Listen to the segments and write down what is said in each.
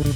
Hello,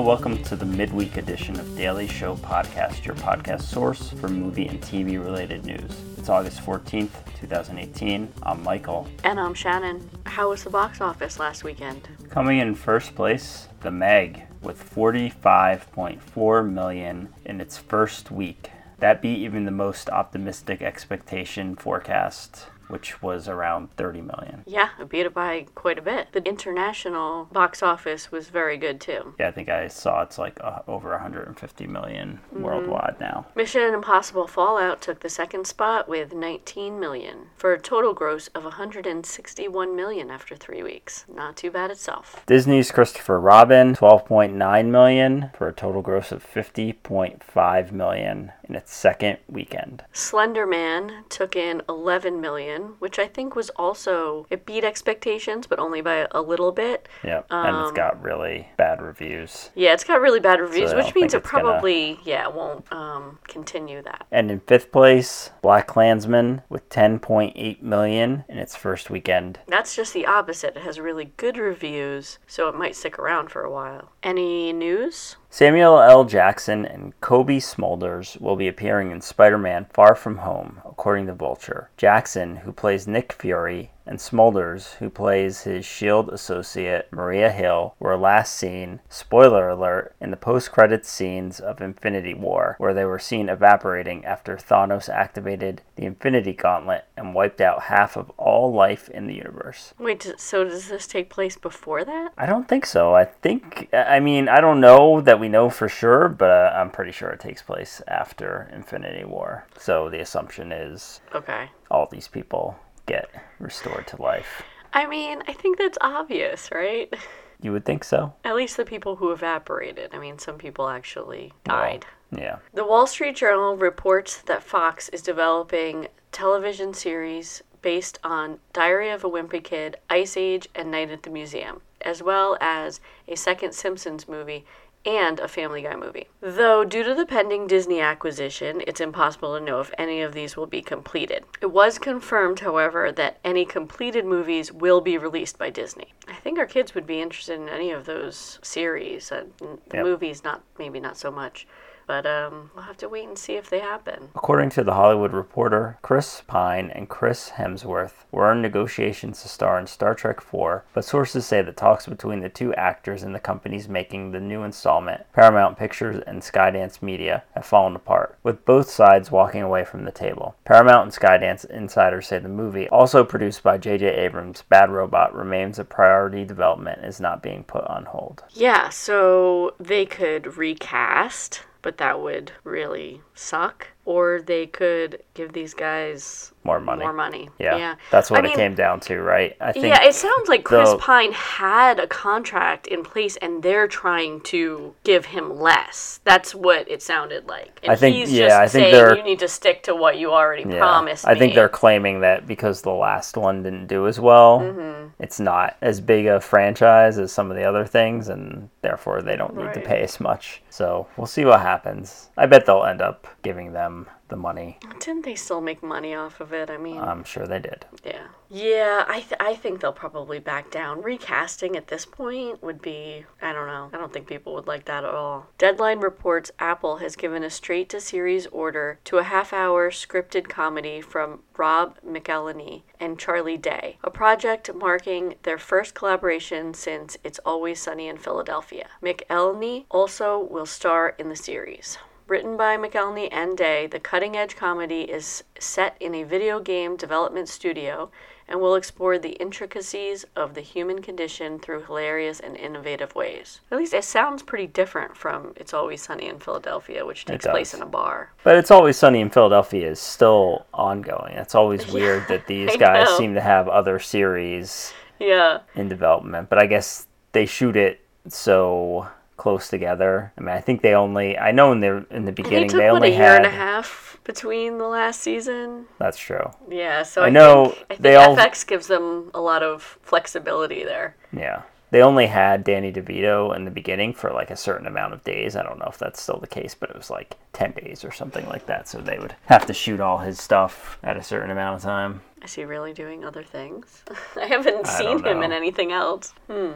welcome to the midweek edition of Daily Show Podcast, your podcast source for movie and TV related news. It's August 14th, 2018. I'm Michael. And I'm Shannon. How was the box office last weekend? Coming in first place, The Meg, with 45.4 million in its first week. That beat even the most optimistic expectation forecast which was around 30 million. Yeah, it beat it by quite a bit. The international box office was very good too. Yeah, I think I saw it's like uh, over 150 million mm-hmm. worldwide now. Mission Impossible Fallout took the second spot with 19 million for a total gross of 161 million after 3 weeks. Not too bad itself. Disney's Christopher Robin 12.9 million for a total gross of 50.5 million in its second weekend. Slender Man took in 11 million which I think was also it beat expectations, but only by a little bit. Yeah, um, and it's got really bad reviews. Yeah, it's got really bad reviews, so which means it probably gonna... yeah won't um, continue that. And in fifth place, BlacKkKlansman with 10.8 million in its first weekend. That's just the opposite. It has really good reviews, so it might stick around for a while. Any news? Samuel L. Jackson and Cobie Smulders will be appearing in Spider Man Far From Home, according to Vulture. Jackson, who plays Nick Fury, and Smulders, who plays his S.H.I.E.L.D. associate Maria Hill, were last seen, spoiler alert, in the post credits scenes of Infinity War, where they were seen evaporating after Thanos activated the Infinity Gauntlet and wiped out half of all life in the universe. Wait, so does this take place before that? I don't think so. I think, I mean, I don't know that we know for sure, but uh, I'm pretty sure it takes place after Infinity War. So the assumption is okay. all these people get restored to life. I mean, I think that's obvious, right? You would think so. At least the people who evaporated. I mean, some people actually died. Well, yeah. The Wall Street Journal reports that Fox is developing television series based on Diary of a Wimpy Kid, Ice Age, and Night at the Museum, as well as a second Simpsons movie and a Family Guy movie. Though, due to the pending Disney acquisition, it's impossible to know if any of these will be completed. It was confirmed, however, that any completed movies will be released by Disney. I think our kids would be interested in any of those series. Uh, the yep. movies, not maybe not so much. But um, we'll have to wait and see if they happen. According to The Hollywood Reporter, Chris Pine and Chris Hemsworth were in negotiations to star in Star Trek IV, but sources say that talks between the two actors and the companies making the new installment, Paramount Pictures and Skydance Media, have fallen apart, with both sides walking away from the table. Paramount and Skydance insiders say the movie, also produced by J.J. Abrams' Bad Robot, remains a priority development and is not being put on hold. Yeah, so they could recast but that would really suck. Or they could give these guys more money. More money. Yeah. yeah. That's what I it mean, came down to, right? I think Yeah, it sounds like Chris the, Pine had a contract in place and they're trying to give him less. That's what it sounded like. And I think he's yeah, just I think saying you need to stick to what you already yeah, promised. I me. think they're claiming that because the last one didn't do as well, mm-hmm. it's not as big a franchise as some of the other things and therefore they don't need right. to pay as much. So we'll see what happens. I bet they'll end up giving them the money. Didn't they still make money off of it? I mean, I'm sure they did. Yeah. Yeah, I, th- I think they'll probably back down. Recasting at this point would be, I don't know. I don't think people would like that at all. Deadline reports Apple has given a straight to series order to a half hour scripted comedy from Rob McElhenney and Charlie Day, a project marking their first collaboration since It's Always Sunny in Philadelphia. McElhenney also will star in the series. Written by McElhenney and Day, the cutting edge comedy is set in a video game development studio and will explore the intricacies of the human condition through hilarious and innovative ways. At least it sounds pretty different from It's Always Sunny in Philadelphia, which takes place in a bar. But It's Always Sunny in Philadelphia is still ongoing. It's always weird that these guys know. seem to have other series yeah. in development. But I guess they shoot it so close together. I mean, I think they only I know in the in the beginning took, they only what, a year had and a half between the last season. That's true. Yeah, so I I, know think, I think they all- FX gives them a lot of flexibility there. Yeah. They only had Danny DeVito in the beginning for like a certain amount of days. I don't know if that's still the case, but it was like 10 days or something like that. So they would have to shoot all his stuff at a certain amount of time. Is he really doing other things? I haven't I seen him in anything else. Hmm.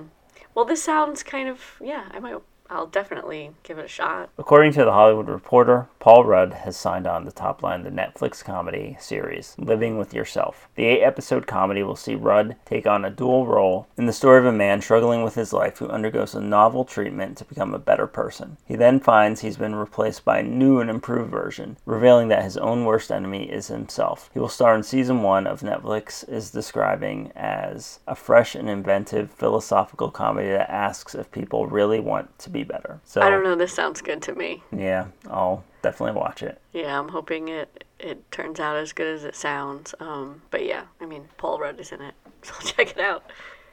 Well, this sounds kind of yeah. I might. I'll definitely give it a shot. According to The Hollywood Reporter, Paul Rudd has signed on to top line the Netflix comedy series Living with Yourself. The eight episode comedy will see Rudd take on a dual role in the story of a man struggling with his life who undergoes a novel treatment to become a better person. He then finds he's been replaced by a new and improved version, revealing that his own worst enemy is himself. He will star in season one of Netflix is describing as a fresh and inventive philosophical comedy that asks if people really want to be better. So I don't know. This sounds good to me. yeah, I'll definitely watch it. Yeah, I'm hoping it it turns out as good as it sounds. Um, but yeah, I mean, Paul Rudd is in it, so check it out.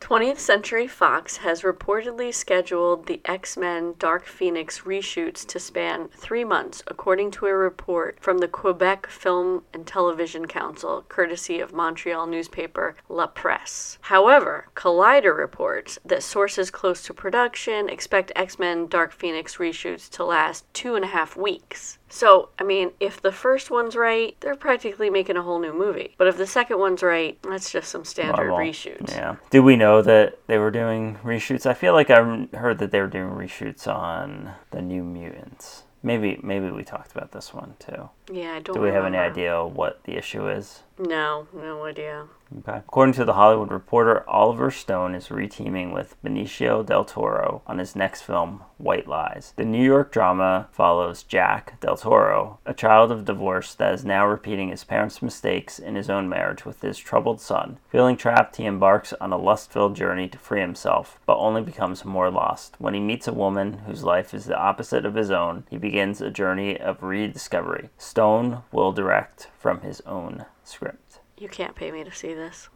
20th Century Fox has reportedly scheduled the X Men Dark Phoenix reshoots to span three months, according to a report from the Quebec Film and Television Council, courtesy of Montreal newspaper La Presse. However, Collider reports that sources close to production expect X Men Dark Phoenix reshoots to last two and a half weeks. So, I mean, if the first one's right, they're practically making a whole new movie. But if the second one's right, that's just some standard Well, reshoots. Yeah. Did we know that they were doing reshoots? I feel like I heard that they were doing reshoots on the New Mutants. Maybe maybe we talked about this one too. Yeah, I don't Do we have any idea what the issue is? No, no idea. Okay. According to the Hollywood Reporter, Oliver Stone is reteaming with Benicio del Toro on his next film, White Lies. The New York drama follows Jack del Toro, a child of divorce that is now repeating his parents' mistakes in his own marriage with his troubled son. Feeling trapped, he embarks on a lust filled journey to free himself, but only becomes more lost. When he meets a woman whose life is the opposite of his own, he begins a journey of rediscovery. Stone will direct from his own script. You can't pay me to see this.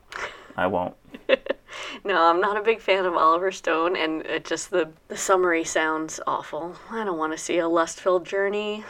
I won't. No, I'm not a big fan of Oliver Stone, and it just the the summary sounds awful. I don't want to see a lust-filled journey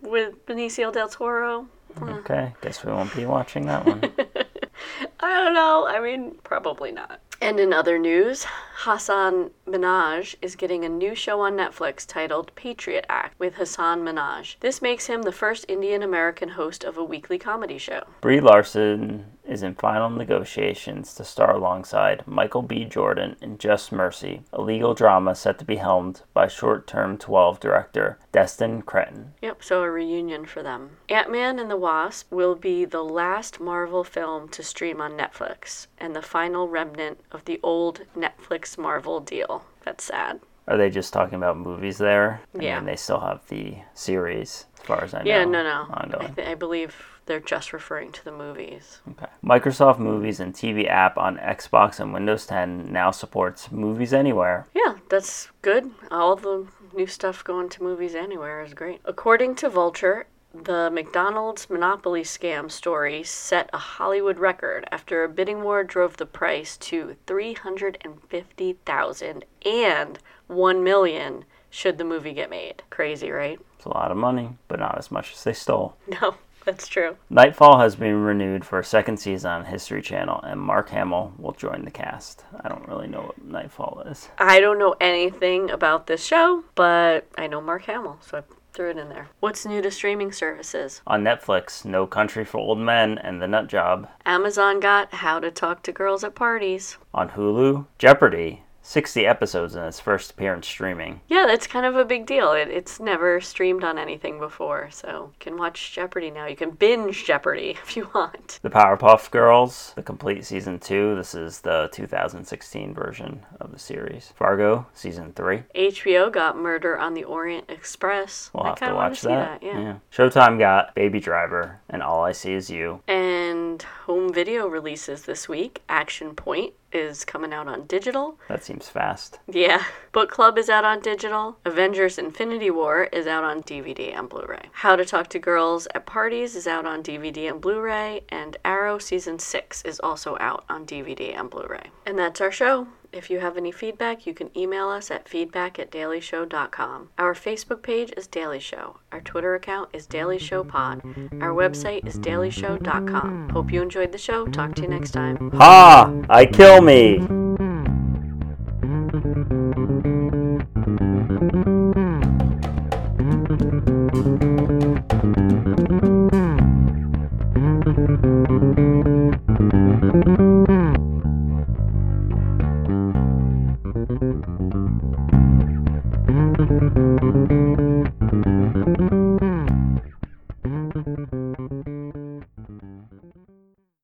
with Benicio del Toro. Hmm. Okay, guess we won't be watching that one. I don't know. I mean, probably not. And in other news, Hasan Minhaj is getting a new show on Netflix titled Patriot Act with Hasan Minhaj. This makes him the first Indian American host of a weekly comedy show. Brie Larson is in final negotiations to star alongside Michael B. Jordan in Just Mercy, a legal drama set to be helmed by short term 12 director Destin Cretton. Yep, so a reunion for them. Ant Man and the Wasp will be the last Marvel film to stream on Netflix and the final remnant of the old Netflix Marvel deal. That's sad. Are they just talking about movies there? And Yeah. then they still have the series, as far as I know. Yeah, no, no. I, Ongoing. th- I believe they're just referring to the movies. Okay. Microsoft Movies and TV app on Xbox and Windows 10 now supports Movies Anywhere. Yeah, that's good. All the new stuff going to movies anywhere is great. According to Vulture, the McDonald's Monopoly scam story set a Hollywood record after a bidding war drove the price to 350,000 and 1 million should the movie get made. Crazy, right? It's a lot of money, but not as much as they stole. No, that's true. Knightfall has been renewed for a second season on History Channel, and Mark Hamill will join the cast. I don't really know what Knightfall is. I don't know anything about this show, but I know Mark Hamill, so I threw it in there. What's new to streaming services? On Netflix, No Country for Old Men and The Nut Job. Amazon got How to Talk to Girls at Parties. On Hulu, Jeopardy! 60 episodes in its first appearance streaming. Yeah, that's kind of a big deal. It, it's never streamed on anything before, so you can watch Jeopardy now. You can binge Jeopardy if you want. The Powerpuff Girls, the complete season 2. This is the 2016 version of the series. Fargo, season 3. HBO got Murder on the Orient Express. We'll I have to watch that. that. Yeah. Showtime got Baby Driver and All I See Is You. And home video releases this week. Action Point is coming out on digital. That seems fast. Yeah. Book Club is out on digital. Avengers Infinity War is out on DVD and Blu ray. How to Talk to Girls at Parties is out on DVD and Blu ray. And Arrow Season 6 is also out on DVD and Blu ray. And that's our show. If you have any feedback, you can email us at feedback at dailyshow.com. Our Facebook page is Daily Show. Our Twitter account is Daily Show Pod. Our website is dailyshow.com. Hope you enjoyed the show. Talk to you next time. Ha! I kill me!